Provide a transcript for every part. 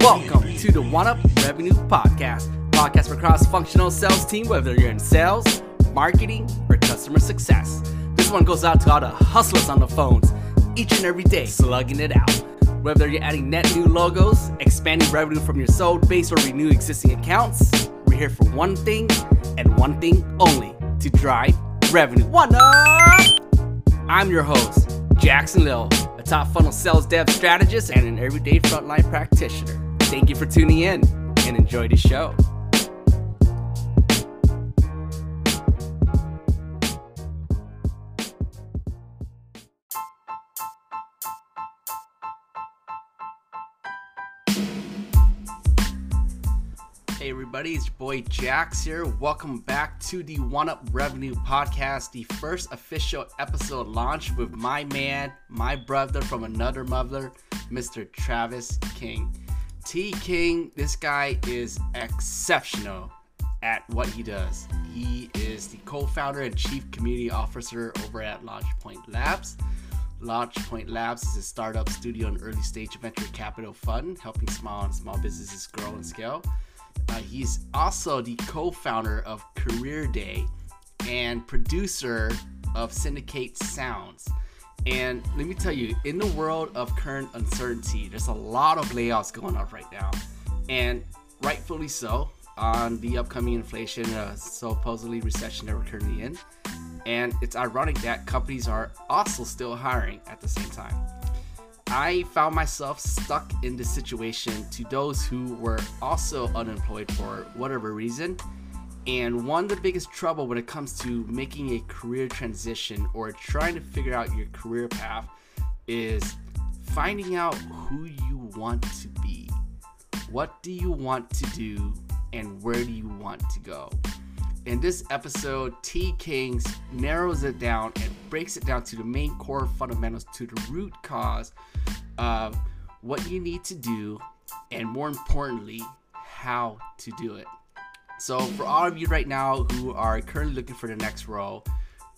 Welcome to the One Up Revenue Podcast, podcast for cross-functional sales team, whether you're in sales, marketing, or customer success. This one goes out to all the hustlers on the phones, each and every day, slugging it out. Whether you're adding net new logos, expanding revenue from your sold base, or renew existing accounts, we're here for one thing and one thing only: to drive revenue. One up! I'm your host, Jackson Lill, a top funnel sales dev strategist and an everyday frontline practitioner. Thank you for tuning in and enjoy the show. Hey everybody, it's your boy Jax here. Welcome back to the One Up Revenue Podcast, the first official episode launch with my man, my brother from another mother, Mr. Travis King. T King, this guy is exceptional at what he does. He is the co-founder and chief community officer over at LaunchPoint Labs. LaunchPoint Labs is a startup studio and early stage venture capital fund, helping small and small businesses grow and scale. Uh, he's also the co-founder of Career Day and producer of Syndicate Sounds. And let me tell you, in the world of current uncertainty, there's a lot of layoffs going on right now, and rightfully so on the upcoming inflation, uh, supposedly recession that we're currently in. And it's ironic that companies are also still hiring at the same time. I found myself stuck in this situation to those who were also unemployed for whatever reason. And one of the biggest trouble when it comes to making a career transition or trying to figure out your career path is finding out who you want to be. What do you want to do and where do you want to go? In this episode, T Kings narrows it down and breaks it down to the main core fundamentals, to the root cause of what you need to do, and more importantly, how to do it. So, for all of you right now who are currently looking for the next role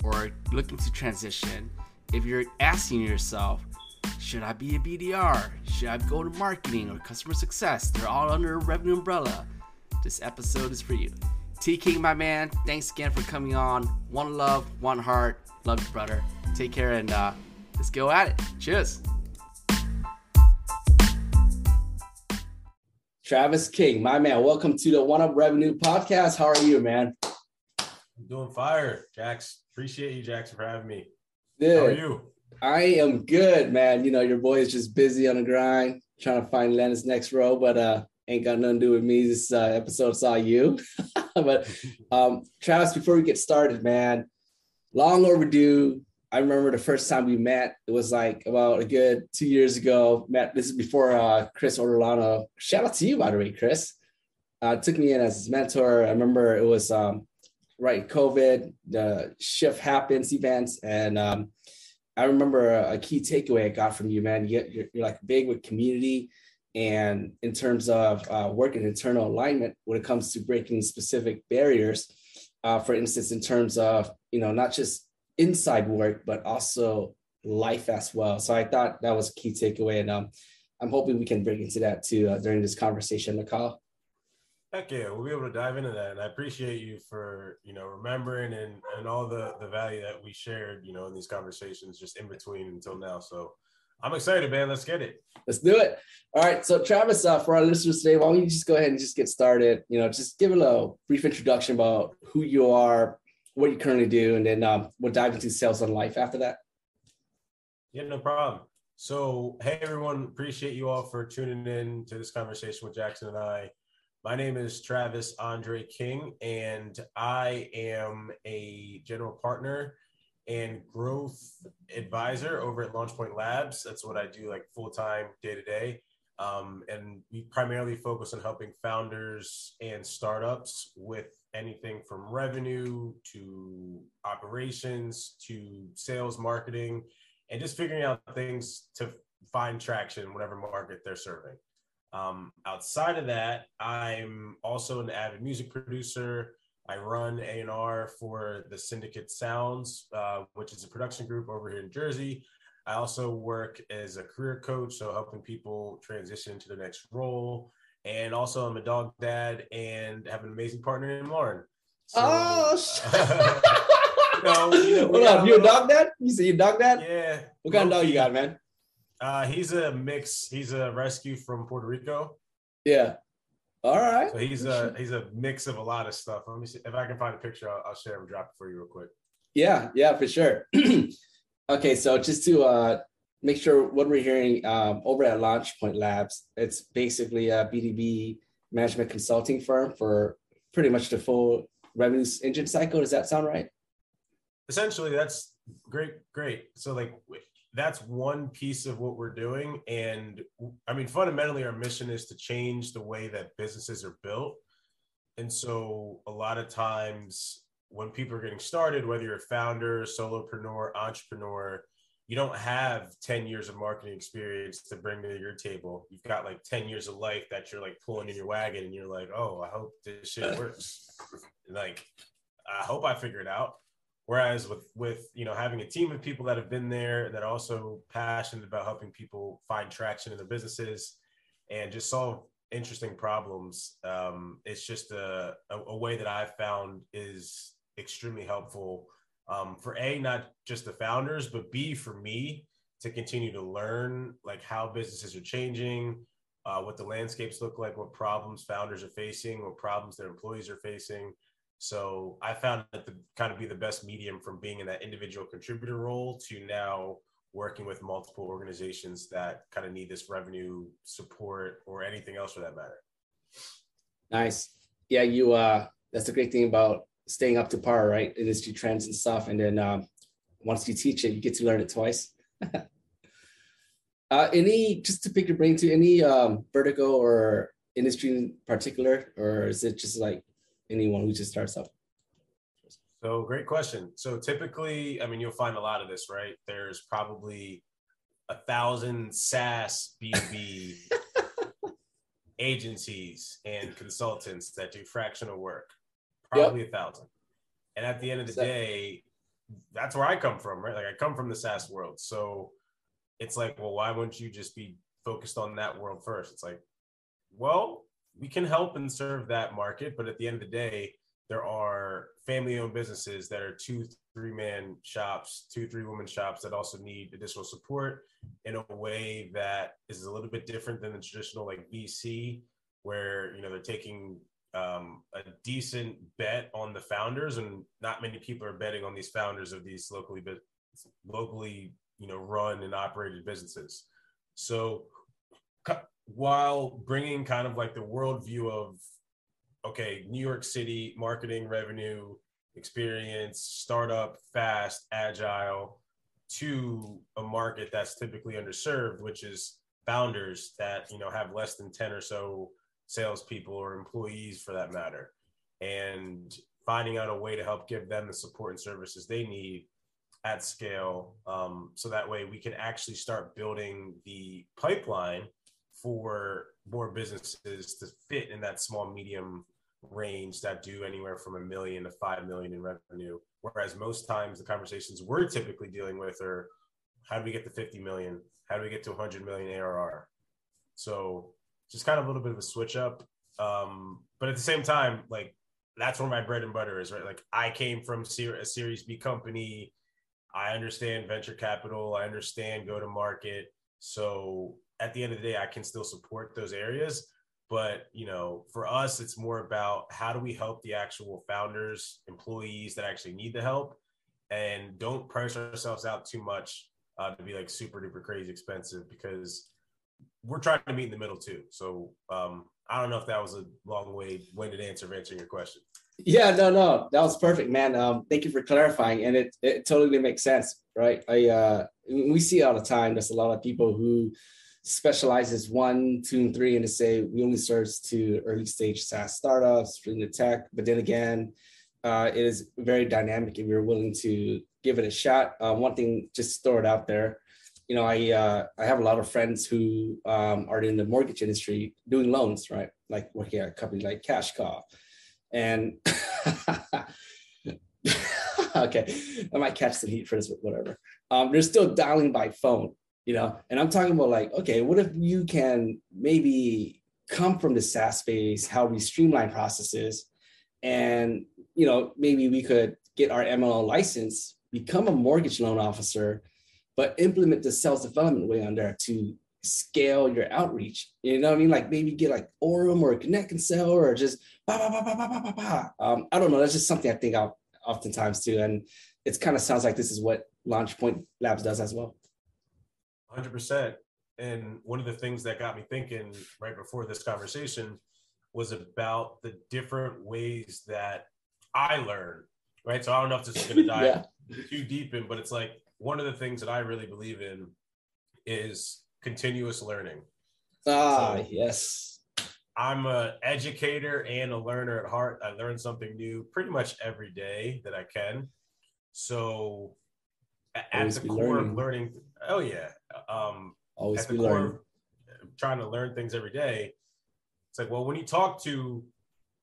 or looking to transition, if you're asking yourself, should I be a BDR? Should I go to marketing or customer success? They're all under a revenue umbrella. This episode is for you. T King, my man, thanks again for coming on. One love, one heart. Love you, brother. Take care and uh, let's go at it. Cheers. Travis King, my man, welcome to the One Up Revenue Podcast. How are you, man? I'm doing fire, Jax. Appreciate you, Jax, for having me. Good. How are you? I am good, man. You know, your boy is just busy on the grind, trying to find Lennox next row, but uh ain't got nothing to do with me. This uh, episode saw you. but um Travis, before we get started, man, long overdue. I remember the first time we met. It was like about a good two years ago. Met this is before uh, Chris Orlano. Shout out to you, by the way, Chris. Uh, took me in as his mentor. I remember it was um, right COVID. The shift happens events, and um, I remember a, key takeaway I got from you, man. You, you're, you're like big with community, and in terms of uh, working internal alignment when it comes to breaking specific barriers. Uh, for instance, in terms of you know not just inside work, but also life as well. So I thought that was a key takeaway, and um, I'm hoping we can break into that too uh, during this conversation, Nicole. Heck yeah, we'll be able to dive into that, and I appreciate you for you know remembering and and all the the value that we shared, you know, in these conversations just in between until now. So I'm excited, man. Let's get it. Let's do it. All right. So Travis, uh, for our listeners today, why don't you just go ahead and just get started? You know, just give a little brief introduction about who you are, what you currently do, and then um, we'll dive into sales on life after that. Yeah, no problem. So, hey everyone, appreciate you all for tuning in to this conversation with Jackson and I. My name is Travis Andre King, and I am a general partner and growth advisor over at LaunchPoint Labs. That's what I do, like full time, day to day. Um, and we primarily focus on helping founders and startups with anything from revenue to operations to sales, marketing, and just figuring out things to find traction in whatever market they're serving. Um, outside of that, I'm also an avid music producer. I run A&R for the Syndicate Sounds, uh, which is a production group over here in Jersey. I also work as a career coach, so helping people transition to the next role. And also, I'm a dog dad and have an amazing partner named Lauren. So, oh, no, you know, Hold on, you a dog dad? You say you dog dad? Yeah. What kind of dog you got, man? Uh, he's a mix. He's a rescue from Puerto Rico. Yeah. All right. So he's a he's a mix of a lot of stuff. Let me see if I can find a picture. I'll, I'll share and drop it for you real quick. Yeah, yeah, for sure. okay, so just to uh, make sure what we're hearing um, over at Launchpoint Labs, it's basically a B2B management consulting firm for pretty much the full revenue engine cycle. Does that sound right? Essentially, that's great. Great. So like that's one piece of what we're doing. And I mean, fundamentally, our mission is to change the way that businesses are built. And so a lot of times when people are getting started, whether you're a founder, solopreneur, entrepreneur, you don't have 10 years of marketing experience to bring to your table. You've got like 10 years of life that you're like pulling in your wagon and you're like, oh, I hope this shit works. like, I hope I figure it out. Whereas with with you know having a team of people that have been there and that are also passionate about helping people find traction in their businesses and just solve interesting problems, um, it's just a, a, a way that I've found is extremely helpful um, for a not just the founders, but b for me to continue to learn like how businesses are changing, uh, what the landscapes look like, what problems founders are facing, what problems their employees are facing. So I found that to kind of be the best medium from being in that individual contributor role to now working with multiple organizations that kind of need this revenue support or anything else for that matter. Nice. Yeah, you uh that's the great thing about staying up to par, right? Industry trends and stuff. And then um, once you teach it, you get to learn it twice. uh, any, just to pick your brain to any um, vertical or industry in particular, or is it just like anyone who just starts up? So great question. So typically, I mean, you'll find a lot of this, right? There's probably a thousand SaaS B2B agencies and consultants that do fractional work, probably yep. a thousand. And at the end of the day, that's where I come from, right? Like I come from the SaaS world. So it's like, well, why wouldn't you just be focused on that world first? It's like, well, we can help and serve that market, but at the end of the day, there are family owned businesses that are two, three man shops, two, three woman shops that also need additional support in a way that is a little bit different than the traditional like VC, where you know they're taking um, a decent bet on the founders, and not many people are betting on these founders of these locally locally you know run and operated businesses. So while bringing kind of like the worldview of okay, New York City marketing revenue experience, startup, fast, agile, to a market that's typically underserved, which is founders that you know have less than 10 or so salespeople or employees for that matter. And finding out a way to help give them the support and services they need at scale. Um, so that way we can actually start building the pipeline for more businesses to fit in that small medium range that do anywhere from a million to five million in revenue. Whereas most times the conversations we're typically dealing with are how do we get to 50 million? How do we get to 100 million ARR? So just kind of a little bit of a switch up. Um, but at the same time, like that's where my bread and butter is, right? Like I came from a Series B company. I understand venture capital. I understand go to market. So at the end of the day, I can still support those areas. But you know, for us, it's more about how do we help the actual founders, employees that actually need the help, and don't price ourselves out too much uh, to be like super duper crazy expensive because we're trying to meet in the middle too. So um, I don't know if that was a long way winded answer of answering your question. Yeah, no, no, that was perfect, man. Um, thank you for clarifying, and it it totally makes sense, right? I uh, we see all the time. There's a lot of people who specializes one, two, and three, and to say we only serve to early stage SaaS startups, the tech. But then again, uh, it is very dynamic if you're willing to give it a shot. Uh, one thing, just throw it out there. You know, I uh, I have a lot of friends who um, are in the mortgage industry doing loans, right? Like working at a company like Cash Call, and okay, I might catch some heat for this, but whatever. Um, they're still dialing by phone, you know. And I'm talking about like, okay, what if you can maybe come from the SaaS space, how we streamline processes, and you know, maybe we could get our MLO license, become a mortgage loan officer, but implement the sales development way on there to scale your outreach. You know what I mean? Like maybe get like Orum or Connect and Sell or just bah, bah, bah, bah, bah, bah, bah. Um, I don't know. That's just something I think of oftentimes too. And it kind of sounds like this is what LaunchPoint Labs does as well. 100%. And one of the things that got me thinking right before this conversation was about the different ways that I learn, right? So I don't know if this is going to dive yeah. too deep in, but it's like one of the things that I really believe in is continuous learning. Ah, so yes. I'm an educator and a learner at heart. I learn something new pretty much every day that I can. So at Always the core learning. of learning, oh yeah. Um Always at the core of trying to learn things every day. It's like, well, when you talk to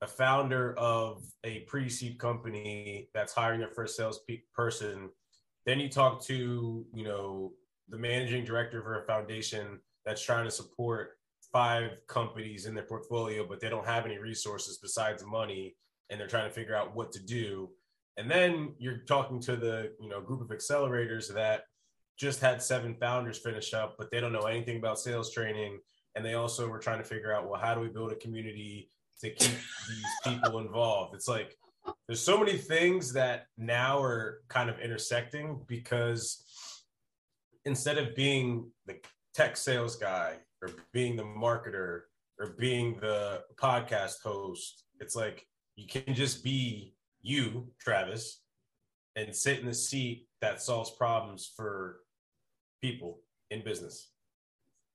a founder of a pre-seed company that's hiring their first sales person, then you talk to, you know, the managing director for a foundation that's trying to support five companies in their portfolio, but they don't have any resources besides money, and they're trying to figure out what to do. And then you're talking to the you know group of accelerators that just had seven founders finish up, but they don't know anything about sales training, and they also were trying to figure out well how do we build a community to keep these people involved. It's like there's so many things that now are kind of intersecting because instead of being the tech sales guy or being the marketer or being the podcast host, it's like you can just be you, Travis, and sit in the seat that solves problems for people in business.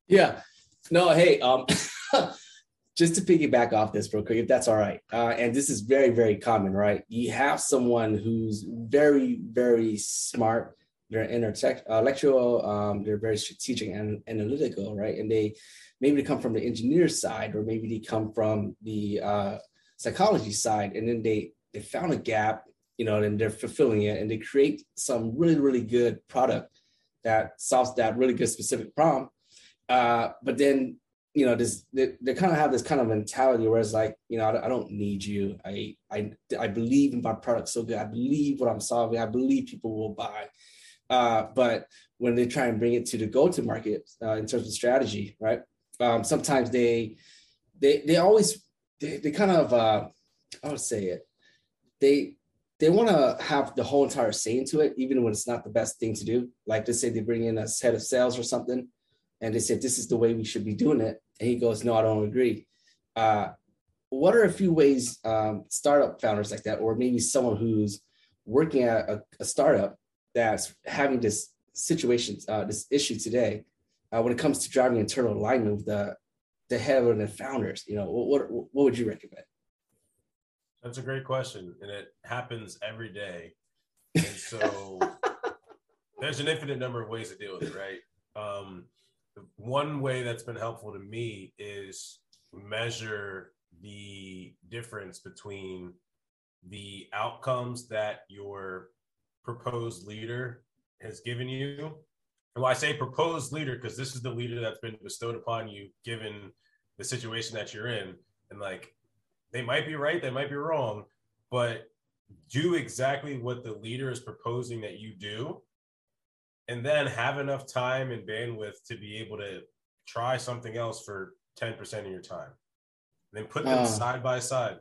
Yeah. No, hey, um, just to piggyback off this real quick, if that's all right. Uh, and this is very, very common, right? You have someone who's very, very smart they're intellectual, um, they're very strategic and analytical, right? And they maybe they come from the engineer side, or maybe they come from the uh, psychology side, and then they they found a gap, you know, and they're fulfilling it, and they create some really really good product that solves that really good specific problem. Uh, but then you know this they, they kind of have this kind of mentality where it's like you know I, I, don't need you I, I i believe in my product so good i believe what i'm solving i believe people will buy uh, but when they try and bring it to the go-to market uh, in terms of strategy, right? Um, sometimes they they they always they, they kind of uh, I would say it they they want to have the whole entire say into it, even when it's not the best thing to do. Like to say they bring in a head of sales or something, and they say this is the way we should be doing it, and he goes, "No, I don't agree." Uh, what are a few ways um, startup founders like that, or maybe someone who's working at a, a startup that's having this situation, uh, this issue today, uh, when it comes to driving internal alignment with the the head of the founders? You know, what what, what would you recommend? That's a great question, and it happens every day. And so there's an infinite number of ways to deal with it, right? Um, one way that's been helpful to me is measure the difference between the outcomes that your proposed leader has given you. And when I say proposed leader, because this is the leader that's been bestowed upon you given the situation that you're in. And like they might be right, they might be wrong, but do exactly what the leader is proposing that you do. And then have enough time and bandwidth to be able to try something else for 10% of your time. And then put them uh, side by side.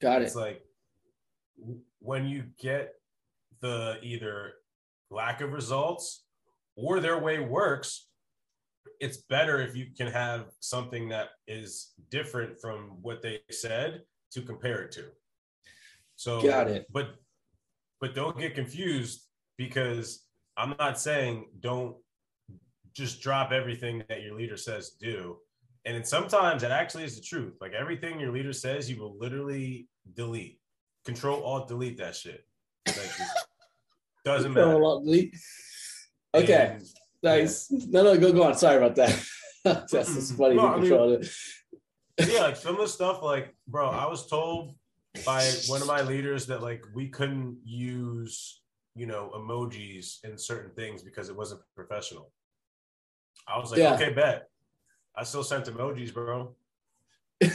Got it. It's like when you get the either lack of results or their way works, it's better if you can have something that is different from what they said to compare it to. So got it. But but don't get confused because I'm not saying don't just drop everything that your leader says do. And sometimes it actually is the truth. Like everything your leader says, you will literally delete, control alt delete that shit. Like doesn't matter. Okay. And, nice. No, no, go go on. Sorry about that. That's just mm-hmm. funny. No, I mean, yeah, like some of the stuff, like, bro, I was told by one of my leaders that like we couldn't use you know emojis in certain things because it wasn't professional. I was like, Yeah. okay, bet. I still sent emojis, bro.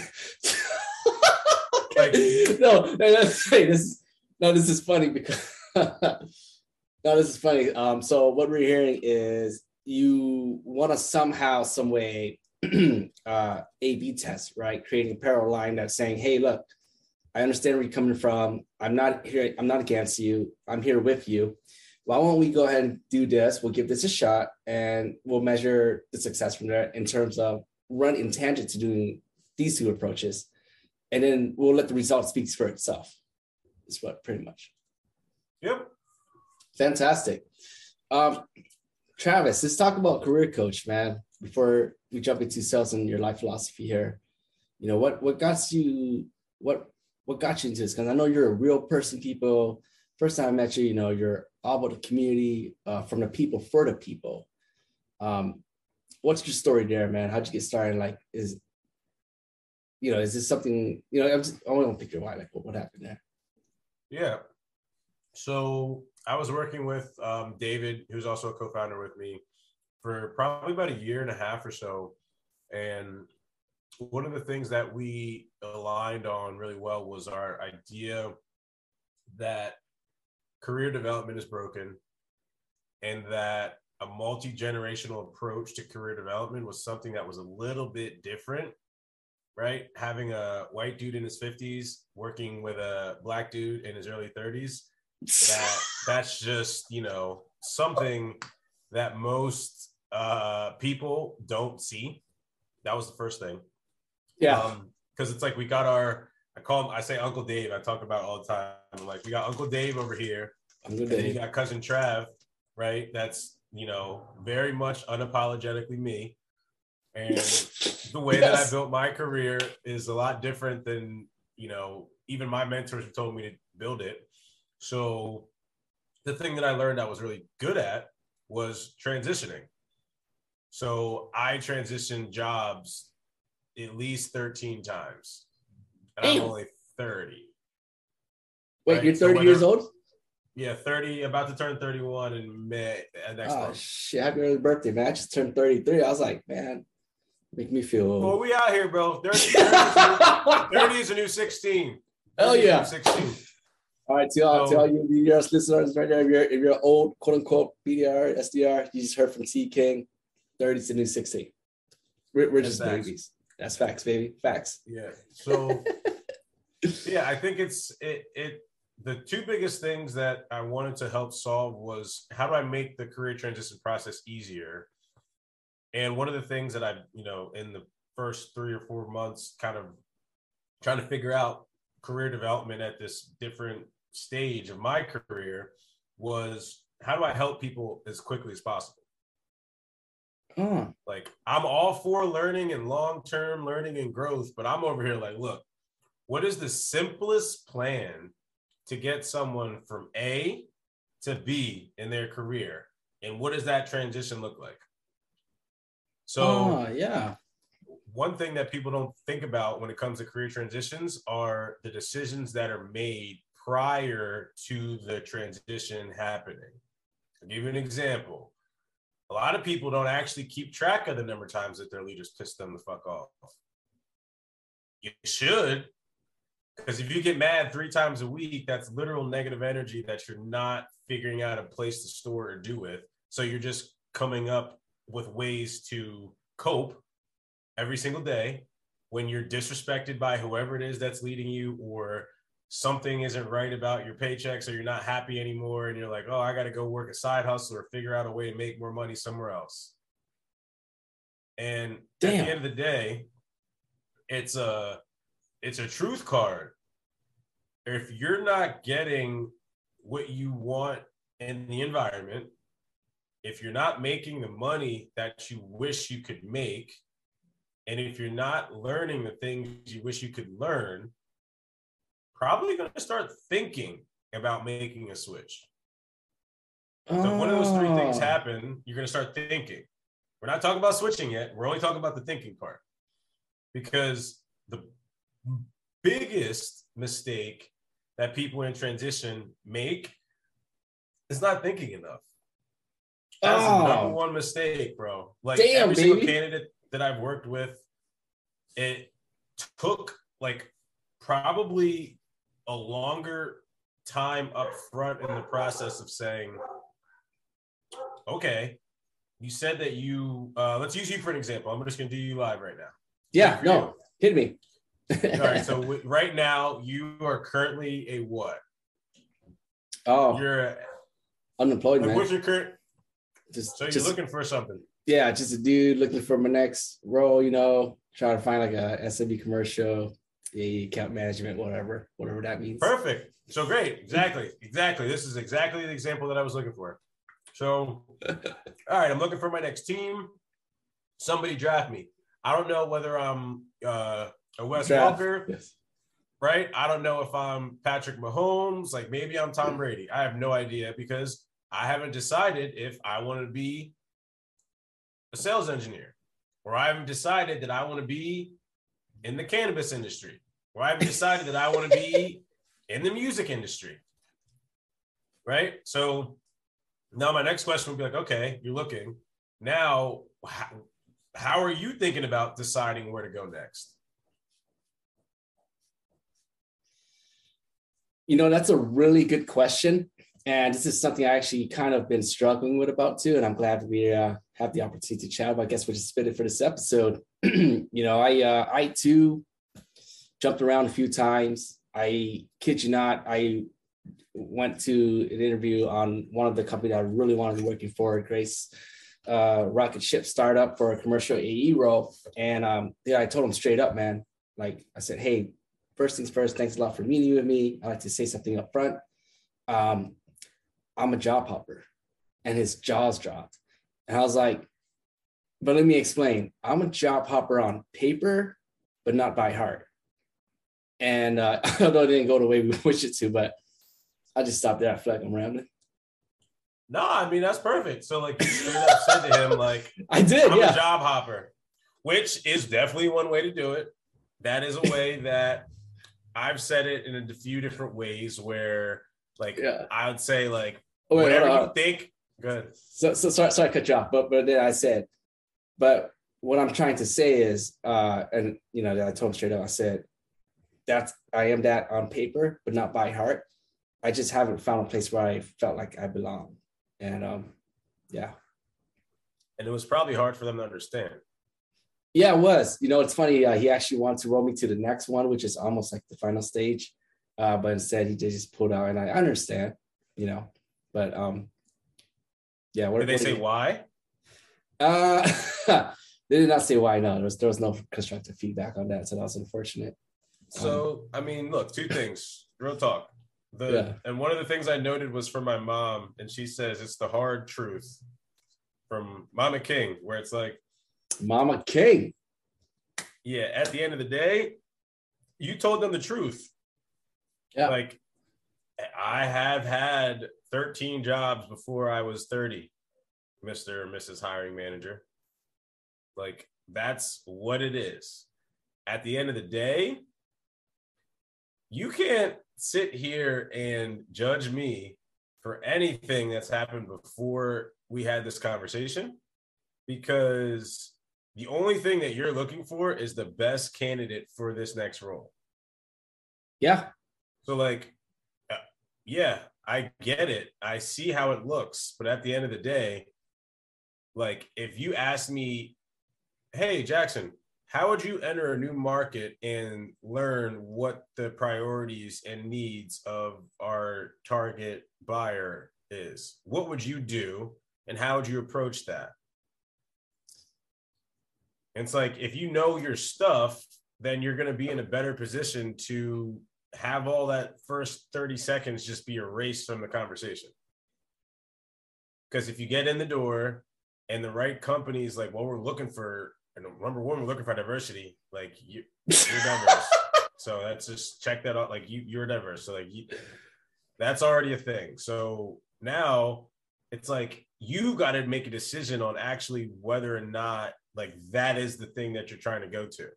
Like- no, no, no, wait, this is no, this is funny because no, this is funny. Um, so what we're hearing is you want to somehow, some way, uh, A/B test, right? Creating a parallel line that's saying, "Hey, look, I understand where you're coming from. I'm not here. I'm not against you. I'm here with you. Why won't we go ahead and do this? We'll give this a shot, and we'll measure the success from there in terms of run in tangent to doing these two approaches." and then we'll let the result speak for itself. Is what pretty much. Yep. Fantastic. Um, Travis, let's talk about career coach, man. Before we jump into sales and your life philosophy here, you know what what got you what what got you into this? Because I know you're a real person, people. First time I met you, you know you're all about the community, uh, from the people for the people. Um, what's your story there, man? How'd you get started? Like, is you know, is this something you know? I'm just, I want to pick why. Like, what, what happened there? Yeah. So I was working with um, David, who's also a co-founder with me, for probably about a year and a half or so. And one of the things that we aligned on really well was our idea that career development is broken and that a multi-generational approach to career development was something that was a little bit different right having a white dude in his 50s working with a black dude in his early 30s that that's just you know something that most uh people don't see. That was the first thing. Yeah. um because it's like we got our i call him i say uncle dave i talk about all the time. I'm like we got uncle dave over here I'm good. and then you got cousin trav right? That's you know very much unapologetically me. And the way that I built my career is a lot different than you know even my mentors have told me to build it. So the thing that I learned I was really good at was transitioning. So I transitioned jobs at least 13 times. And I'm only 30. Wait, right, you're 30 whether- years old? Yeah, 30, about to turn 31 in May uh, next Oh month. shit! Happy early birthday, man! I just turned 33. I was like, man, make me feel Well, we out here, bro. 30, 30 is a new- 30 is a new 16. Hell 30 is a yeah. 16. All right, to all, to So- all you US listeners right there, if you're, if you're old, quote unquote, BDR, SDR, you just heard from T King, 30 to the new 16. We're, we're just facts. babies. That's facts, baby. Facts. Yeah. So yeah, I think it's it it the two biggest things that I wanted to help solve was how do I make the career transition process easier? And one of the things that I've, you know, in the first three or four months, kind of trying to figure out career development at this different stage of my career was how do I help people as quickly as possible? Oh, Like I'm all for learning and long-term learning and growth, but I'm over here like, look, what is the simplest plan to get someone from A to B in their career? And what does that transition look like? So oh, yeah. one thing that people don't think about when it comes to career transitions are the decisions that are made prior to the transition happening. I'll give you an example. A lot of people don't actually keep track of the number of times that their leaders piss them the fuck off. You should, because if you get mad three times a week, that's literal negative energy that you're not figuring out a place to store or do with. So you're just coming up with ways to cope every single day when you're disrespected by whoever it is that's leading you or something isn't right about your paycheck, so you're not happy anymore and you're like oh i got to go work a side hustle or figure out a way to make more money somewhere else. And at the end of the day it's a it's a truth card. If you're not getting what you want in the environment if you're not making the money that you wish you could make and if you're not learning the things you wish you could learn probably going to start thinking about making a switch so if one of those three things Oh. happen, you're going to start thinking. We're not talking about switching yet. We're only talking about the thinking part. Because the biggest mistake that people in transition make is not thinking enough. That's the Oh. number one mistake, bro. Like Damn, every single candidate that I've worked with, it took like probably a longer time up front in the process of saying, okay, you said that you uh let's use you for an example. I'm just gonna do you live right now. Yeah, no, hit me. All right, so w- right now you are currently a what? oh, You're a, unemployed, like, man. what's your current? Just, So you're just looking for something. yeah, just a dude looking for my next role. You know, trying to find like a SMB commercial, a account management, whatever, whatever that means. Perfect. So great. Exactly. Exactly. This is exactly the example that I was looking for. So, all right, I'm looking for my next team. Somebody draft me. I don't know whether I'm uh, a Wes Draft. Walker, Yes. right? I don't know if I'm Patrick Mahomes. Like maybe I'm Tom Brady. I have no idea because I haven't decided if I want to be a sales engineer, or I haven't decided that I want to be in the cannabis industry, or I haven't decided that I want to be in the music industry. Right. So now my next question would be like, okay, you're looking. Now, how, how are you thinking about deciding where to go next? You know, that's a really good question. And this is something I actually kind of been struggling with about too. And I'm glad we uh, have the opportunity to chat. But I guess we'll just spit it for this episode. you know, I uh, I too jumped around a few times. I kid you not, I went to an interview on one of the company that I really wanted to be working for, Grace uh, rocket ship startup for a commercial AE role. And um, yeah, I told him straight up, man. Like I said, hey, first things first, thanks a lot for meeting with me. I like to say something up front. Um, I'm a job hopper. And his jaws dropped. And I was like, but let me explain. I'm a job hopper on paper, but not by heart. And uh, although it didn't go the way we wish it to, but I just stopped there. I feel like I'm rambling. No, I mean that's perfect. So like you straight up said to him, like, I did, I'm yeah. a job hopper, which is definitely one way to do it. That is a way that I've said it in a few different ways where like Yeah. I would say like Oh, wait, whatever hold you on. think, good. so, so sorry, sorry to cut you off, but but then I said, but what I'm trying to say is, uh, and you know, I told him straight up, I said, that's I am that on paper, but not by heart. I just haven't found a place where I felt like I belong. And um, yeah. And it was probably hard for them to understand. Yeah, it was. You know, it's funny. Uh, he actually wanted to roll me to the next one, which is almost like the final stage. Uh, but instead, he just pulled out, and I understand, you know. But um, yeah. What Did they say you- why? Uh, they did not say why. No, there was there was no constructive feedback on that, so that was unfortunate. So I mean, look, two things. Real talk. The Yeah. and one of the things I noted was from my mom, and she says it's the hard truth from Mama King, where it's like, Mama King. yeah, at the end of the day, you told them the truth. Yeah. Like I have had 13 jobs before I was 30, Mr. and Mrs. Hiring Manager. Like that's what it is. At the end of the day, you can't sit here and judge me for anything that's happened before we had this conversation because the only thing that you're looking for is the best candidate for this next role. Yeah, So, like, uh, yeah, I get it. I see how it looks. But at the end of the day, like, if you ask me, hey, Jackson, how would you enter a new market and learn what the priorities and needs of our target buyer is? What would you do? And how would you approach that? It's like if you know your stuff, then you're going to be in a better position to have all that first 30 seconds just be erased from the conversation. Because if you get in the door and the right companies like what we're looking for, and number one, we're looking for diversity, like you, you're diverse. so that's just check that out. Like you, you're diverse. So like you, that's already a thing. So now it's like you got to make a decision on actually whether or not like that is the thing that you're trying to go to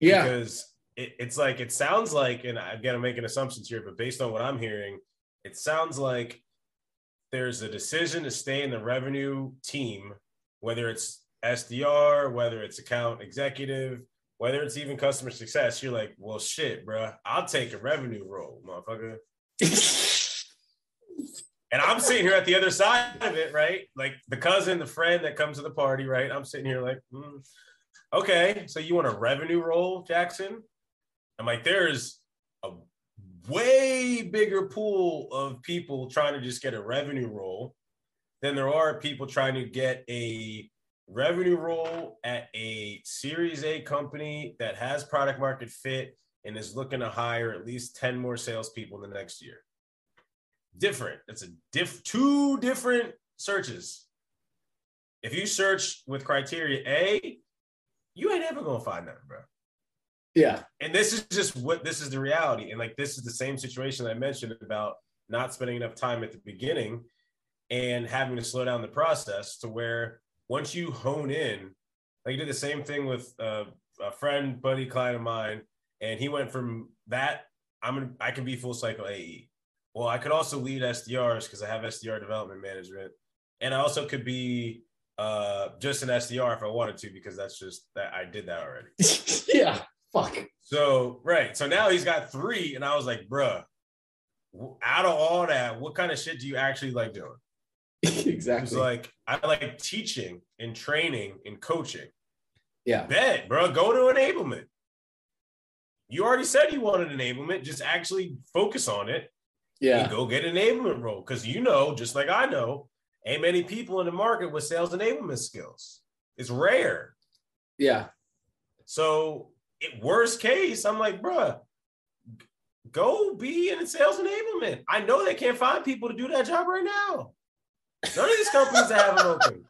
yeah, because it, it's like it sounds like, and again, I'm making assumptions here, but based on what I'm hearing, it sounds like there's a decision to stay in the revenue team, whether it's SDR, whether it's account executive, whether it's even customer success. You're like, well, shit, bro, I'll take a revenue role, motherfucker. and I'm sitting here at the other side of it, right? Like the cousin, the friend that comes to the party, right? I'm sitting here like, mm, okay, so you want a revenue role, Jackson? I'm like, there's a way bigger pool of people trying to just get a revenue role than there are people trying to get a revenue role at a series A company that has product market fit and is looking to hire at least 10 more salespeople in the next year. Different. It's a diff two different searches. If you search with criteria A, you ain't ever gonna find that, bro. Yeah. And this is just what this is the reality. And like this is the same situation I mentioned about not spending enough time at the beginning and having to slow down the process to where once you hone in, like you did the same thing with uh, a friend, buddy, client of mine, and he went from that I'm gonna I can be full cycle AE. Well, I could also lead SDRs because I have SDR development management, and I also could be uh, just an SDR if I wanted to because that's just that I did that already. yeah, fuck. So right, so now he's got three, and I was like, bruh, out of all that, what kind of shit do you actually like doing? exactly. Like I like teaching and training and coaching. Yeah. Bet, bro. Go to enablement. You already said you wanted enablement. Just actually focus on it. Yeah. go get an enablement role. Because you know, just like I know, ain't many people in the market with sales enablement skills. It's rare. Yeah. So, it, worst case, I'm like, bruh, go be in sales enablement. I know they can't find people to do that job right now. None of these companies have them open.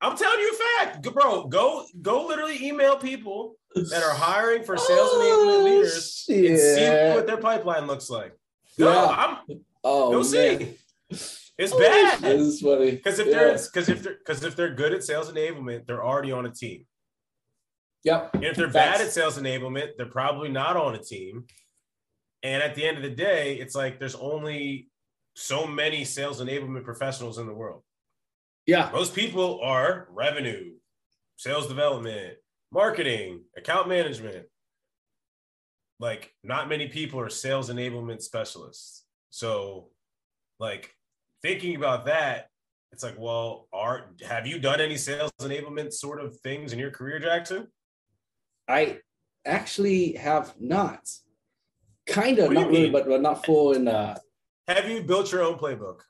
I'm telling you a fact, bro. Go go literally email people that are hiring for sales oh, enablement leaders shit. and see what their pipeline looks like. Go, yeah. I'm, oh, go see. It's oh, bad. This is funny. Because if yeah. they're because if they're because if they're good at sales enablement, they're already on a team. Yep. And if they're Facts. bad at sales enablement, they're probably not on a team. And at the end of the day, it's like there's only so many sales enablement professionals in the world. Yeah. Most people are revenue, sales development, marketing, account management. Like, not many people are sales enablement specialists. So, like, thinking about that, it's like, well, are have you done any sales enablement sort of things in your career, Jackson? I actually have not. Kind of, not really, but, but not full in uh have you built your own playbook?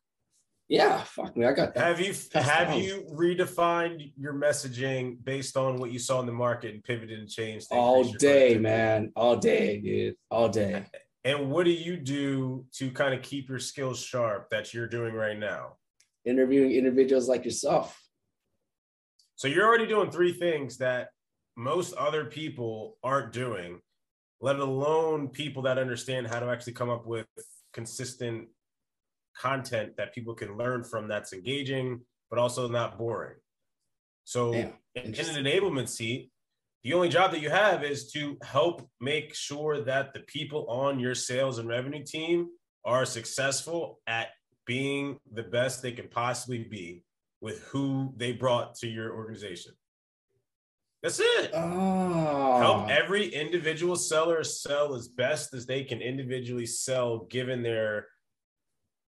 Yeah, fuck me, I got that. Have you have you redefined your messaging based on what you saw in the market and pivoted and changed? All day, man. All day, dude. All day. And what do you do to kind of keep your skills sharp that you're doing right now? Interviewing individuals like yourself. So you're already doing three things that most other people aren't doing, let alone people that understand how to actually come up with consistent content that people can learn from that's engaging, but also not boring. So in, in an enablement seat, the only job that you have is to help make sure that the people on your sales and revenue team are successful at being the best they can possibly be with who they brought to your organization. That's it. Oh. Help every individual seller sell as best as they can individually sell, given their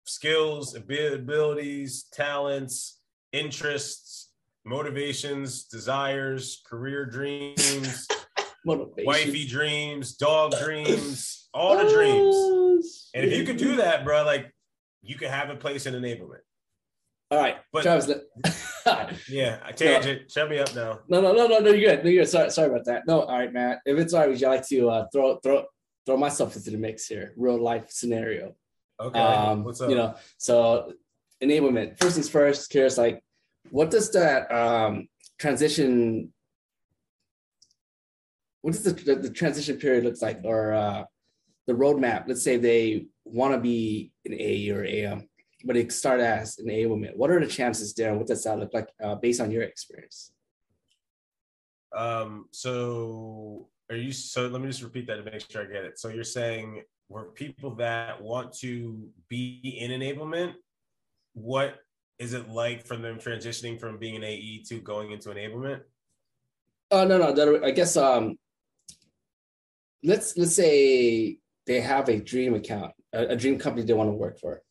skills, abilities, talents, interests, motivations, desires, career dreams, wifey dreams, dog dreams, all the dreams. Oh, and if you could do that, bro, like you could have a place in enablement. All right, but Travis, yeah, I tangent. No. Shut me up now. No, no, no, no, no. You're good. No, you're good. Sorry, sorry about that. No, all right, Matt. If it's all right, would you like to uh, throw throw throw myself into the mix here? Real life scenario. Okay. Um, What's up? You know, so enablement. First things first. Curious, like, what does that um, transition? What does the, the, the transition period looks like, or uh, the roadmap? Let's say they want to be an A or AM but it start as enablement. What are the chances there? And what does that look like uh, based on your experience? Um, so are you so let me just repeat that to make sure I get it. So you're saying we're people that want to be in enablement, what is it like for them transitioning from being an AE to going into enablement? Oh no, no. I guess um, let's let's say they have a dream account, a, a dream company they want to work for,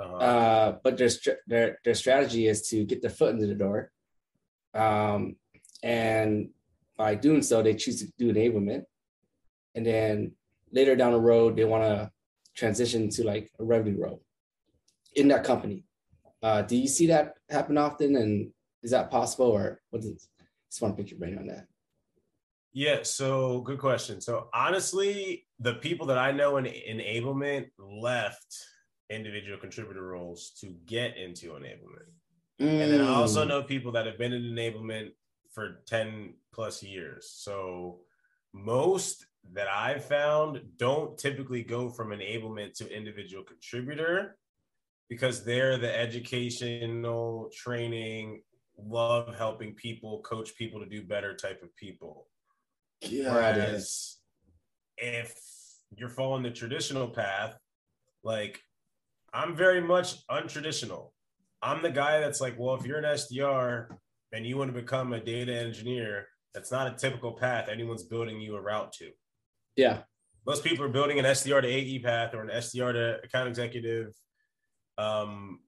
uh-huh. uh, but their their their strategy is to get their foot into the door, um, and by doing so, they choose to do enablement, and then later down the road, they want to transition to like a revenue role in that company. Uh, do you see that happen often, and is that possible, or what is? Just want to pick your brain on that. Yeah, so good question. So honestly, the people that I know in enablement left individual contributor roles to get into enablement. Mm. And then I also mm. know people that have been in enablement for 10 plus years. So most that I've found don't typically go from enablement to individual contributor because they're the educational training, love helping people, coach people to do better type of people. Yeah, Whereas if you're following the traditional path, like I'm very much untraditional. I'm the guy that's like, well, if you're an SDR and you want to become a data engineer, that's not a typical path anyone's building you a route to. Yeah. Most people are building an SDR to AE path or an SDR to account executive um,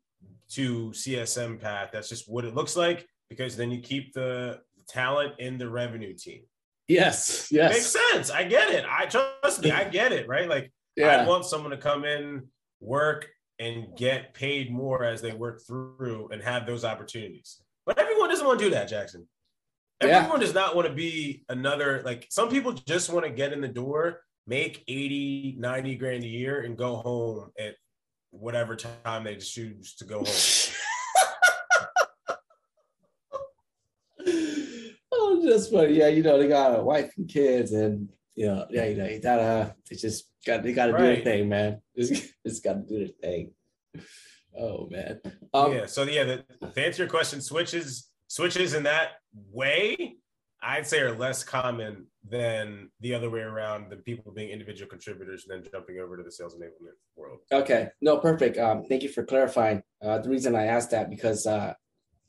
to CSM path. That's just what it looks like because then you keep the talent in the revenue team. Yes. Yes. Makes sense. I get it. I trust me. I get it. Right. Like yeah. I want someone to come in, work, and get paid more as they work through and have those opportunities. But everyone doesn't want to do that, Jackson. Everyone yeah. does not want to be another, like some people just want to get in the door, make 80, 90 grand a year and go home at whatever time they choose to go home. oh, just funny. Yeah, you know, they got a wife and kids and you know, yeah, you know, you gotta they just got they gotta right. do their thing, man. Just, just gotta do their thing. Oh man. Um, yeah. So yeah, the, to answer your question, switches switches in that way, I'd say are less common than the other way around. Than people being individual contributors and then jumping over to the sales enablement world. Okay. No, perfect. Um, thank you for clarifying. Uh, the reason I asked that because uh,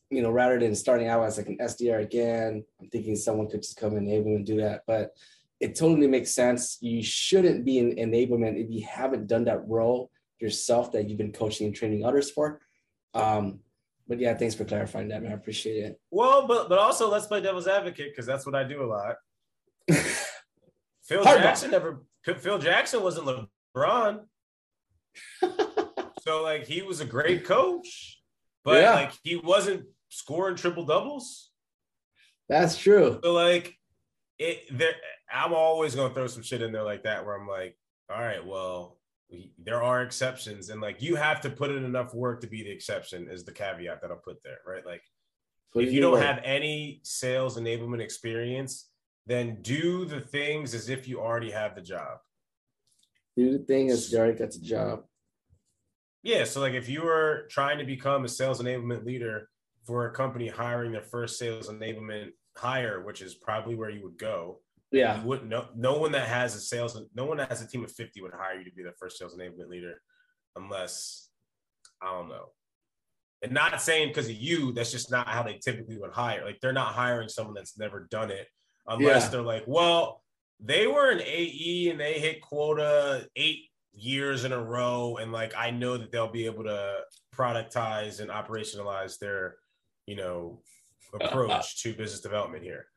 you know, rather than starting out as like an SDR again, I'm thinking someone could just come enable and do that. But it totally makes sense. You shouldn't be in enablement if you haven't done that role yourself that you've been coaching and training others for. Um, but yeah, thanks for clarifying that, man. I appreciate it. Well, but but also let's play devil's advocate because that's what I do a lot. Phil Hard Jackson never. Phil Jackson wasn't LeBron, so like he was a great coach, but yeah. like he wasn't scoring triple doubles. That's true. So like it, there, I'm always gonna throw some shit in there like that where I'm like, all right, well, there are exceptions and like you have to put in enough work to be the exception is the caveat that I'll put there, right? Like if you don't have any sales enablement experience, then do the things as if you already have the job. Do the thing as if you already got the job. Yeah. So like if you were trying to become a sales enablement leader for a company hiring their first sales enablement hire, which is probably where you would go, yeah. You wouldn't no no one that has a sales no one that has a team of 50 would hire you to be their first sales enablement leader unless I don't know. And not saying because of you, that's just not how they typically would hire. Like they're not hiring someone that's never done it unless yeah. they're like, well, they were an AE and they hit quota eight years in a row. And like I know that they'll be able to productize and operationalize their, you know, approach to business development here.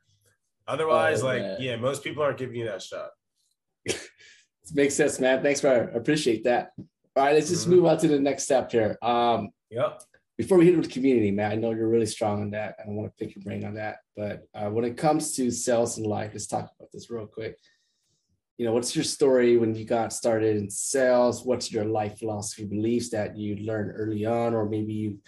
Otherwise, oh, like, man. yeah, most people aren't giving you that shot. it makes sense, man. Thanks for appreciate that. All right, let's just mm-hmm. move on to the next step here. Um, yep. Before we hit with the community, man, I know you're really strong on that. I don't want to pick your brain on that. But uh, when it comes to sales and life, let's talk about this real quick. You know, what's your story when you got started in sales? What's your life philosophy beliefs that you learned early on, or maybe you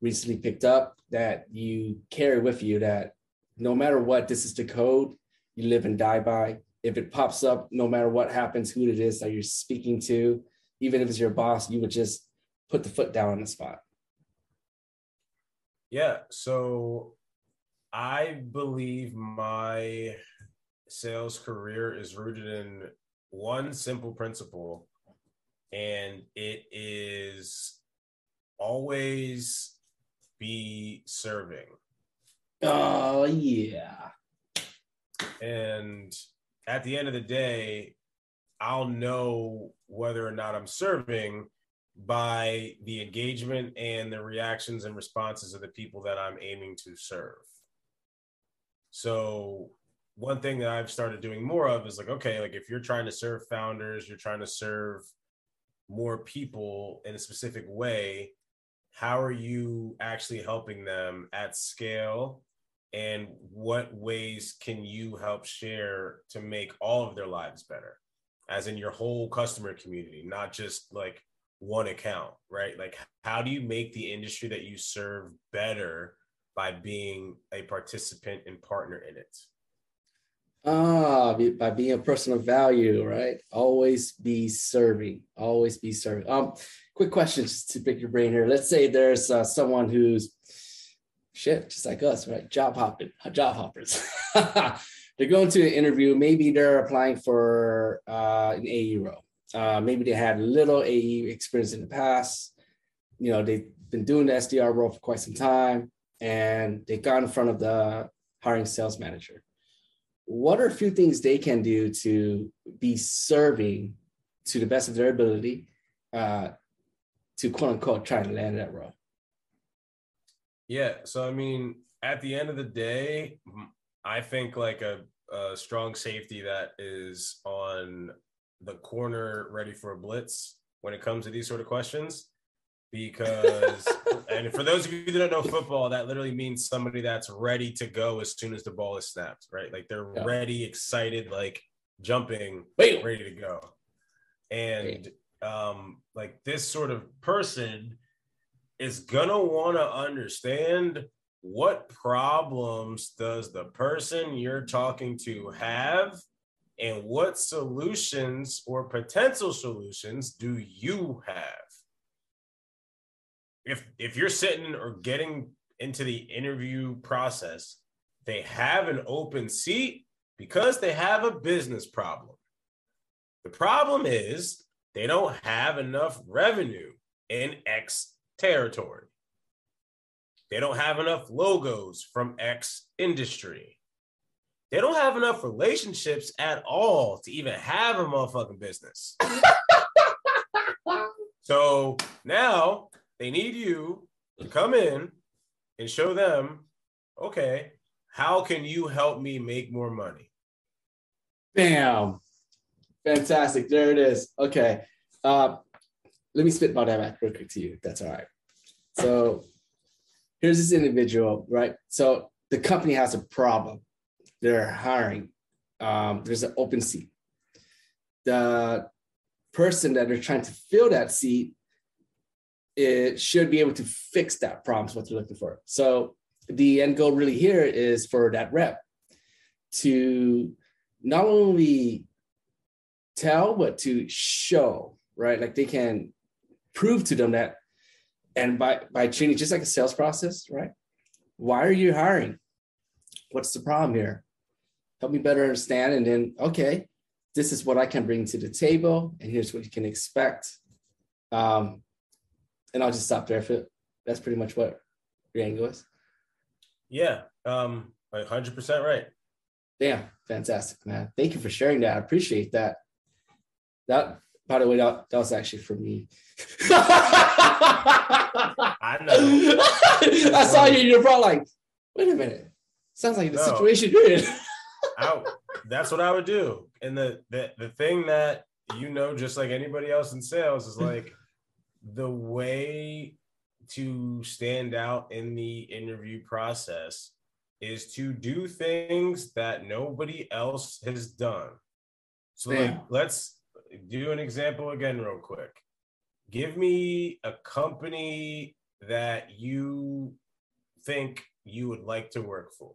recently picked up that you carry with you that no matter what, this is the code you live and die by. If it pops up, no matter what happens, who it is that you're speaking to, even if it's your boss, you would just put the foot down on the spot. Yeah. So I believe my sales career is rooted in one simple principle, and it is always be serving. Oh yeah. And at the end of the day, I'll know whether or not I'm serving by the engagement and the reactions and responses of the people that I'm aiming to serve. So, one thing that I've started doing more of is like, okay, like if you're trying to serve founders, you're trying to serve more people in a specific way, how are you actually helping them at scale? And what ways can you help share to make all of their lives better? As in your whole customer community not just like one account right? Like how do you make the industry that you serve better by being a participant and partner in it? Ah by being a person of value right? Always be serving always be serving. Um quick question just to pick your brain here let's say there's uh, someone who's shit, just like us, right? Job hopping, job hoppers. they're going to an interview. Maybe they're applying for uh, an AE role. Uh, maybe they had little AE experience in the past. You know, they've been doing the SDR role for quite some time, and they got in front of the hiring sales manager. What are a few things they can do to be serving to the best of their ability uh, to quote unquote try to land that role? Yeah. So, I mean, at the end of the day, I think like a, a strong safety that is on the corner ready for a blitz when it comes to these sort of questions. Because, and for those of you that don't know football, that literally means somebody that's ready to go as soon as the ball is snapped, right? Like they're yeah. ready, excited, like jumping, Wait. ready to go. And um, like this sort of person is gonna want to understand what problems does the person you're talking to have and what solutions or potential solutions do you have? If if you're sitting or getting into the interview process they have an open seat because they have a business problem. The problem is they don't have enough revenue in x territory. They don't have enough logos from X industry. They don't have enough relationships at all to even have a motherfucking business. so now they need you to come in and show them, okay, how can you help me make more money? Bam. Fantastic. There it is. Okay. Uh, let me spit about that back real quick to you. That's all right. So here's this individual, right? So the company has a problem. They're hiring. Um, there's an open seat. The person that they're trying to fill that seat it should be able to fix that problem is what they're looking for. So the end goal really here is for that rep to not only tell but to show right? Like they can prove to them that and by by treating just like a sales process right? Why are you hiring? What's the problem here? Help me better understand and then okay this is what i can bring to the table and here's what you can expect. Um and i'll just stop there. For that's pretty much what your angle is. Yeah um 100% right. Yeah fantastic man. Thank you for sharing that. I appreciate that that by the way, that, that was actually for me. I know. I saw you. You're probably like, wait a minute. Sounds like the no. situation you're in. I, that's what I would do. And the, the the thing that you know, just like anybody else in sales, is like the way to stand out in the interview process is to do things that nobody else has done. So like, let's do an example again, real quick. Give me a company that you think you would like to work for.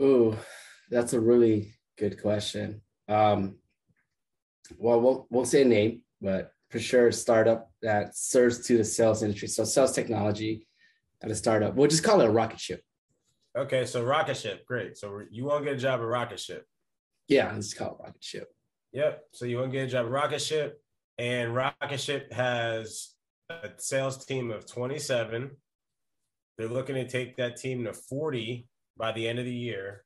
Oh, that's a really good question. Um, well, we'll we'll say a name, but for sure, a startup that serves to the sales industry. So sales technology at a startup. We'll just call it a rocket ship. Okay, so rocket ship, great. So you won't get a job at rocket ship? Yeah, it's called rocket ship. Yep. So you want to get a job at rocket ship, and rocket ship has a sales team of 27. They're looking to take that team to 40 by the end of the year.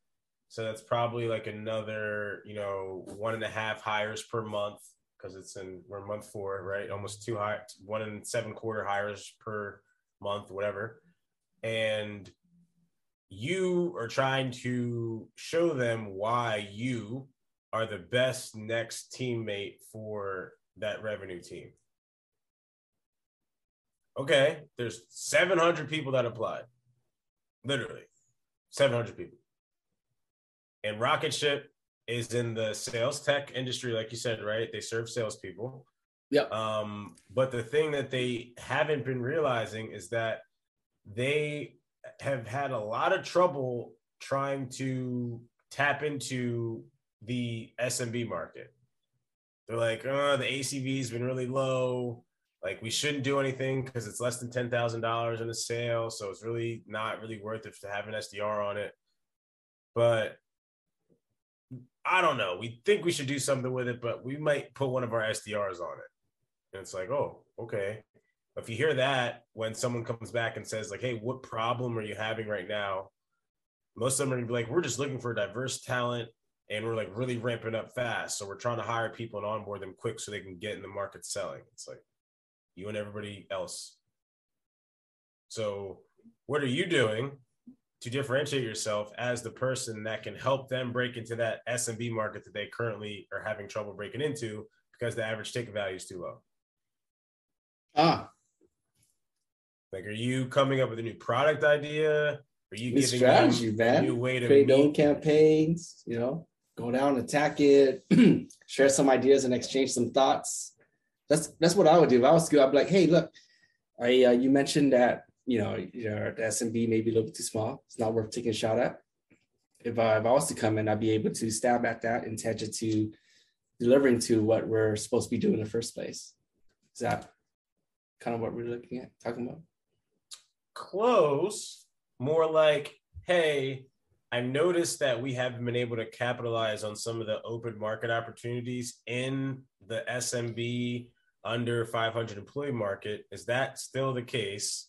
So that's probably like another, you know, one and a half hires per month because it's in we're month four, right? Almost two high, one and seven quarter hires per month, whatever. And you are trying to show them why you are the best next teammate for that revenue team. Okay, there's 700 people that applied. Literally, 700 people. And Rocket Ship is in the sales tech industry, like you said, right? They serve salespeople. Yeah. Um, but the thing that they haven't been realizing is that they have had a lot of trouble trying to tap into the SMB market. They're like, oh, the ACV has been really low. Like we shouldn't do anything because it's less than ten thousand dollars in a sale, so it's really not really worth it to have an SDR on it. But I don't know. We think we should do something with it, but we might put one of our SDRs on it. And it's like, oh, okay. If you hear that when someone comes back and says, like, hey, what problem are you having right now? Most of them are gonna be like, we're just looking for diverse talent and we're like really ramping up fast. So we're trying to hire people and onboard them quick so they can get in the market selling. It's like you and everybody else. So what are you doing to differentiate yourself as the person that can help them break into that SMB market that they currently are having trouble breaking into because the average ticket value is too low? Ah, like, are you coming up with a new product idea? Are you new giving strategy, them man. a new way to Create own campaigns, you know, go down, attack it, share some ideas and exchange some thoughts. That's that's what I would do. If I was good, I'd be like, hey, look, I uh, you mentioned that you know your the SMB may be a little bit too small. It's not worth taking a shot at. If, uh, if I was to come in, I'd be able to stab at that and attach it to delivering to what we're supposed to be doing in the first place. Is that kind of what we're looking at, talking about? Close, more like, hey, I noticed that we haven't been able to capitalize on some of the open market opportunities in the SMB under 500 employee market. Is that still the case?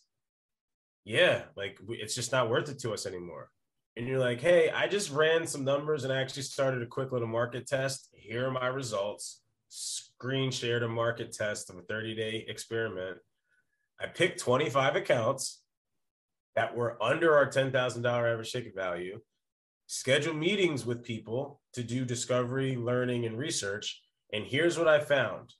Yeah, like it's just not worth it to us anymore. And you're like, hey, I just ran some numbers and I actually started a quick little market test. Here are my results. Screen shared a market test of a 30 day experiment. I picked 25 accounts that were under our $10,000 average ticket value, schedule meetings with people to do discovery, learning, and research. And here's what I found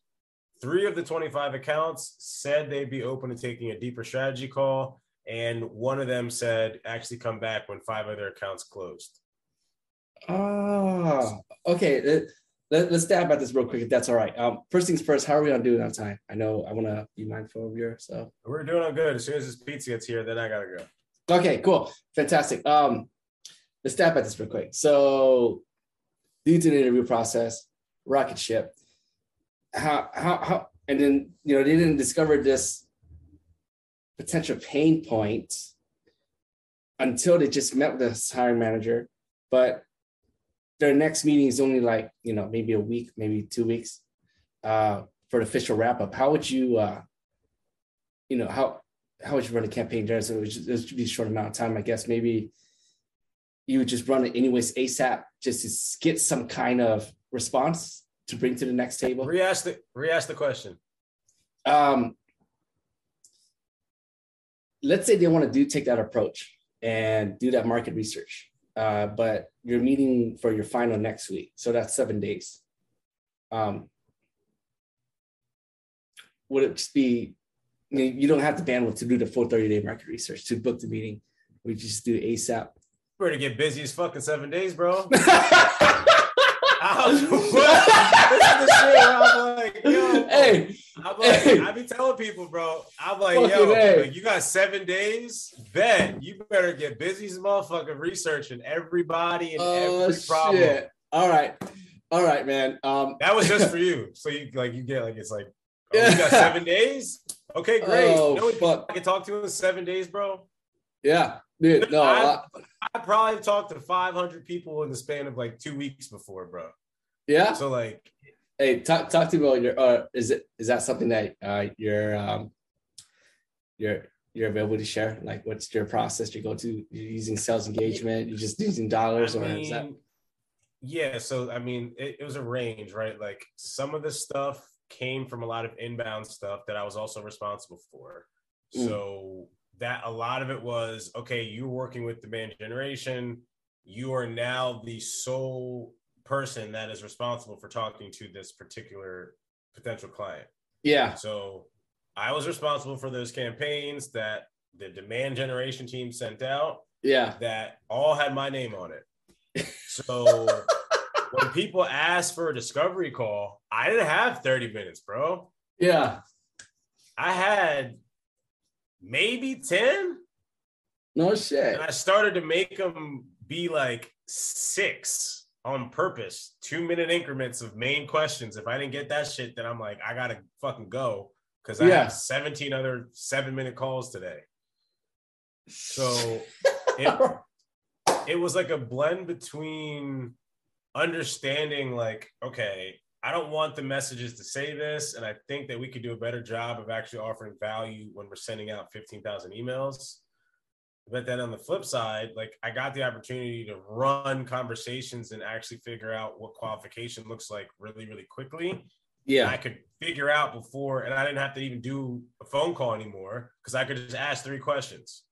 three of the 25 accounts said they'd be open to taking a deeper strategy call. And one of them said, actually come back when five other accounts closed. Ah, okay. Let, us stab at this real quick, if that's all right. Um, first things first, how are we on doing on time? I know I want to be mindful of your so. We're doing all good. As soon as this pizza gets here, then I gotta go. Okay, cool, fantastic. Um, let's stab at this real quick. So, due to the interview process, rocket ship, how how how, and then you know they didn't discover this potential pain point until they just met with the hiring manager, but their next meeting is only like you know maybe a week maybe two weeks uh, for the official wrap up how would you uh, you know how how would you run a campaign there so it would, just, it would be a short amount of time i guess. Maybe you would just run it anyways asap just to get some kind of response to bring to the next table. Re-ask the re-ask the question. um, let's say they want to do take that approach and do that market research uh, but you're meeting for your final next week so that's seven days um, would it just be I mean, you don't have the bandwidth to do the full 30 day market research to book the meeting we just do asap We're gonna get busy as fucking seven days, bro. I was, this is the shit where I'm like, hey I'm like, hey. I be telling people, bro. I'm like, Fucking yo, like, you got seven days. Bet you better get busy as a motherfucker researching everybody and oh every problem. shit all right all right man um That was just for you. So you like you get like it's like, oh, you got seven days. Okay, great. Oh, you know fuck. I can talk to in seven days, bro. yeah Dude, no, I- uh, I probably talked to 500 people in the span of like two weeks before, bro. yeah. So like, Hey, talk talk to me about your. Uh, is it is that something that uh you're um you're you're available to share? Like, what's your process? You go to you're using sales engagement. You're just using dollars, I or is that? yeah. So I mean, it, it was a range, right? Like some of the stuff came from a lot of inbound stuff that I was also responsible for. Mm. So that a lot of it was okay. You're working with demand generation. You are now the sole person that is responsible for talking to this particular potential client. Yeah, So I was responsible for those campaigns that the demand generation team sent out yeah, that all had my name on it. So when people asked for a discovery call, I didn't have 30 minutes, bro. yeah. I had maybe 10. No shit. And I started to make them be like six on purpose, two minute increments of main questions. If I didn't get that shit, then I'm like, I gotta fucking go because I Yeah. have 17 other seven minute calls today. So it, it was like a blend between understanding like okay i don't want the messages to say this and i think that we could do a better job of actually offering value when we're sending out 15000 emails but then on the flip side like i got the opportunity to run conversations and actually figure out what qualification looks like really really quickly I could figure out before, and I didn't have to even do a phone call anymore because I could just ask three questions.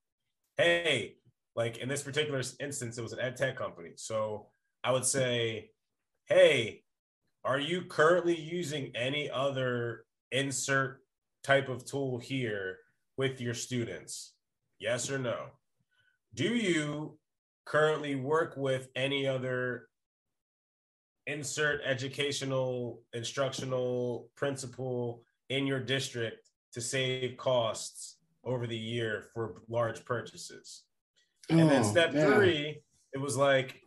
Hey, like in this particular instance, it was an ed tech company. So I would say, Hey, are you currently using any other insert type of tool here with your students? Yes or no? Do you currently work with any other insert educational instructional principle in your district to save costs over the year for large purchases. And then Oh, step yeah. three, it was like,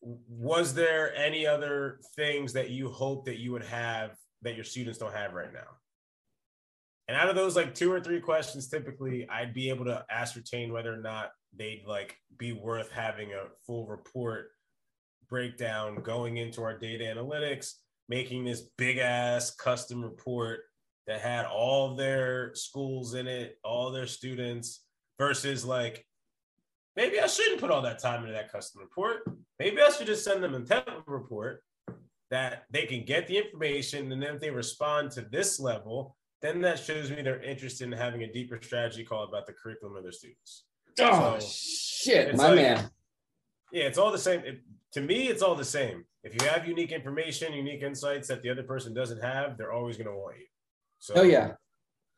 was there any other things that you hope that you would have that your students don't have right now? And out of those like two or three questions, typically I'd be able to ascertain whether or not they'd like be worth having a full report breakdown going into our data analytics, making this big ass custom report that had all their schools in it, all their students, versus like, maybe I shouldn't put all that time into that custom report. Maybe I should just send them a template report that they can get the information. And then if they respond to this level, then that shows me they're interested in having a deeper strategy call about the curriculum of their students. Oh So, shit, my like- man. Yeah, it's all the same. It, to me, it's all the same. If you have unique information, unique insights that the other person doesn't have, they're always going to want you. So, Oh yeah.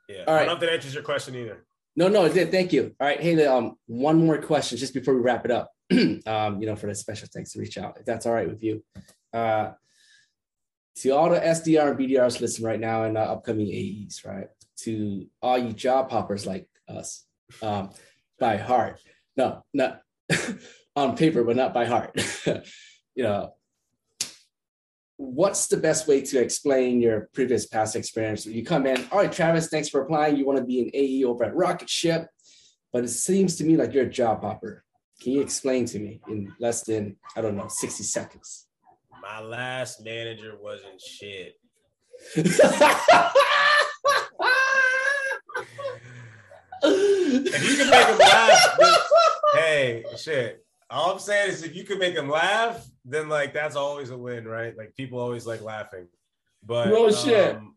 yeah. All I don't know if that answers your question either. No, no, it did. Thank you. All right. Hey, um, one more question just before we wrap it up. um, you know, for the special thanks to reach out, if that's all right with you. Uh to all the SDR and BDRs listening right now and uh, upcoming AEs, right? To all you job hoppers like us, um, by heart. No, not on paper, but not by heart. you know, what's the best way to explain your previous past experience? You come in, all right, Travis, thanks for applying. You want to be an AE over at Rocket Ship, but it seems to me like you're a job hopper. Can you explain to me in less than, I don't know, 60 seconds? My last manager wasn't shit. If you can make them laugh, hey, shit. All I'm saying is if you can make them laugh, then like that's always a win, right? Like people always like laughing. But No shit. um,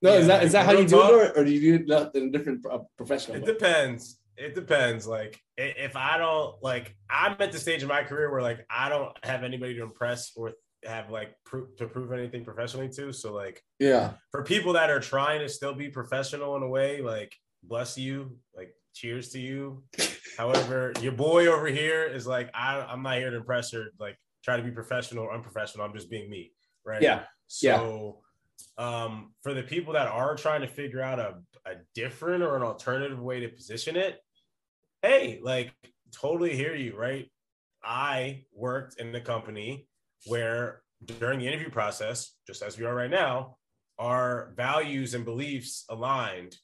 no, is that is that how you do it, or, or do you do it in a different professional? It way? depends. It depends. Like if I don't like, I'm at the stage in my career where like I don't have anybody to impress or have like pro- to prove anything professionally to. So like Yeah, for people that are trying to still be professional in a way, like bless you, like cheers to you. However, your boy over here is like I, I'm not here to impress her. like try to be professional or unprofessional. I'm just being me, right? yeah, So, um, for the people that are trying to figure out a, a different or an alternative way to position it, hey, like totally hear you, right? I worked in the company where during the interview process, just as we are right now, our values and beliefs aligned.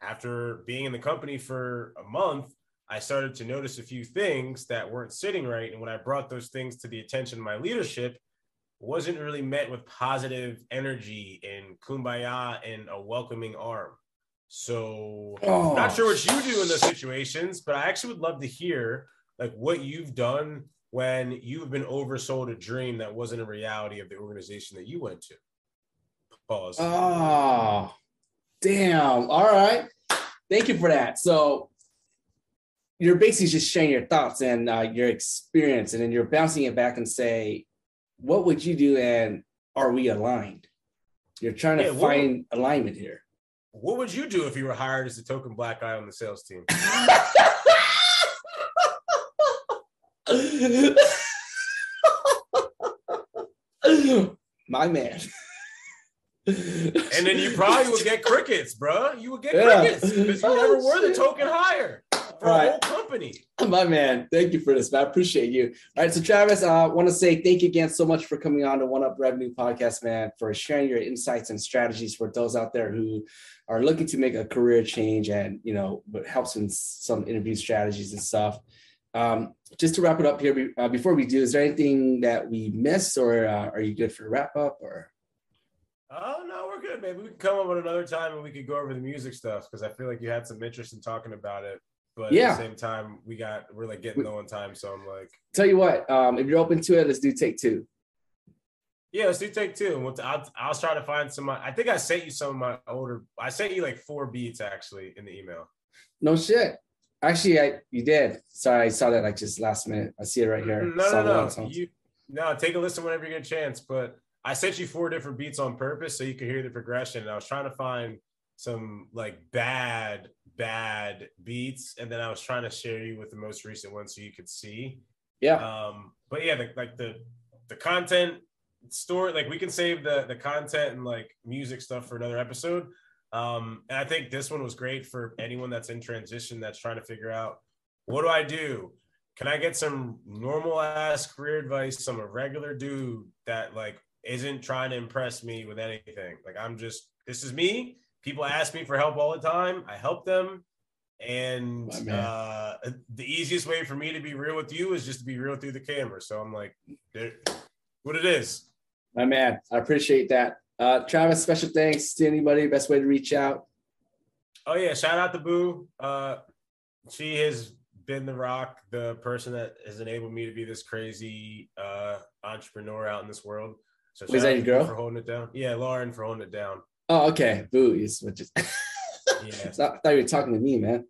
After being in the company for a month, I started to notice a few things that weren't sitting right. And when I brought those things to the attention of my leadership, wasn't really met with positive energy and kumbaya and a welcoming arm. So oh. not sure what you do in those situations, but I actually would love to hear like what you've done when you've been oversold a dream that wasn't a reality of the organization that you went to. Pause. Oh, damn. All right. Thank you for that. So you're basically just sharing your thoughts and uh, your experience, and then you're bouncing it back and say, "What would you do?" And are we aligned? You're trying to yeah, find what, alignment here. What would you do if you were hired as a token black guy on the sales team? My man. and then you probably would get crickets, bro. You would get yeah. crickets because you never were the token hire for All right. whole company. My man, thank you for this, man. I appreciate you. All right, so Travis, I uh, want to say thank you again so much for coming on to One Up Revenue Podcast, man, for sharing your insights and strategies for those out there who are looking to make a career change and you know, but helps in some interview strategies and stuff. Um, just to wrap it up here, uh, before we do, is there anything that we missed, or uh, are you good for a wrap up, or? Oh no, we're good. Maybe we can come up with another time and we could go over the music stuff because I feel like you had some interest in talking about it. But yeah. at the same time, we got we're like getting low on time, so I'm like. Tell you what, um, if you're open to it, let's do take two. Yeah, let's do take two. We'll t- I'll, I'll try to find some. I think I sent you some of my older. I sent you like four beats actually in the email. No shit. Actually, I you did. Sorry, I saw that like just last minute. I see it right here. No, no, no. You, no, take a listen whenever you get a chance. But I sent you four different beats on purpose so you could hear the progression. And I was trying to find some like bad, bad beats, and then I was trying to share you with the most recent one so you could see. Yeah. Um, but yeah, the, like the the content story, like we can save the the content and like music stuff for another episode. Um, and I think this one was great for anyone that's in transition that's trying to figure out what do I do? Can I get some normal ass career advice, some a regular dude that like isn't trying to impress me with anything. Like I'm just this is me. People ask me for help all the time. I help them. And uh, the easiest way for me to be real with you is just to be real through the camera. So I'm like, what it is. My man, I appreciate that. Uh, Travis, special thanks to anybody. Best way to reach out. Oh yeah, shout out to Boo. Uh, she has been the rock, the person that has enabled me to be this crazy uh, entrepreneur out in this world. So was that your girl for holding it down? Yeah, Lauren for holding it down. Oh, okay. Boo is what just. yeah. So I thought you were talking to me, man.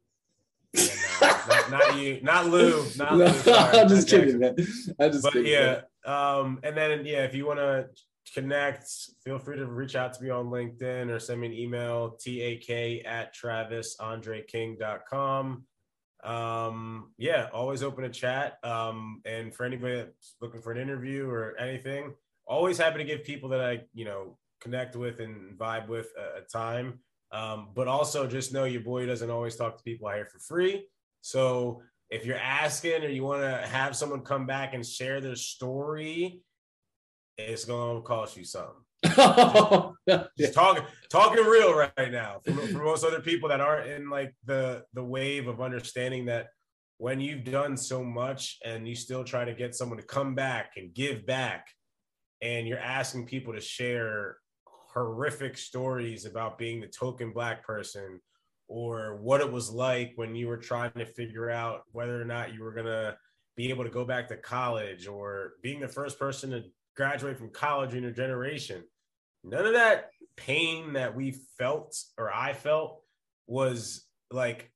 Yeah, no, not, not, you, not Lou, not no, Lou. Sorry, I'm just kidding, man. I'm just but kidding. Yeah, um, and then yeah, if you want to connect, feel free to reach out to me on LinkedIn or send me an email, tak at travisandreking.com. Um, yeah, always open to chat. Um, and for anybody that's looking for an interview or anything, always happy to give people that I, you know, connect with and vibe with a, a time. Um, but also just know your boy doesn't always talk to people out here for free. So if you're asking or you want to have someone come back and share their story, it's going to cost you something. just, just talking talking real right now for, for most other people that aren't in like the the wave of understanding that when you've done so much and you still try to get someone to come back and give back and you're asking people to share horrific stories about being the token black person or what it was like when you were trying to figure out whether or not you were going to be able to go back to college or being the first person to graduate from college in your generation none of that pain that we felt or i felt was like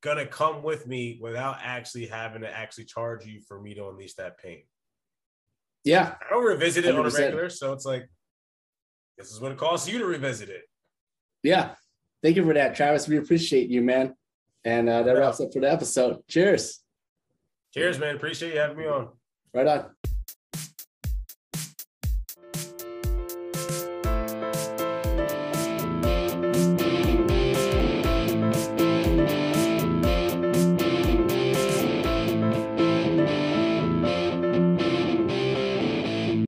gonna come with me without actually having to actually charge you for me to unleash that pain yeah. I don't revisit it 100%. on a regular. So it's like, this is what it costs you to revisit it. Yeah. Thank you for that, Travis. We appreciate you, man. And uh, that wraps up for the episode. Cheers. Cheers, man. Appreciate you having me on. Right on.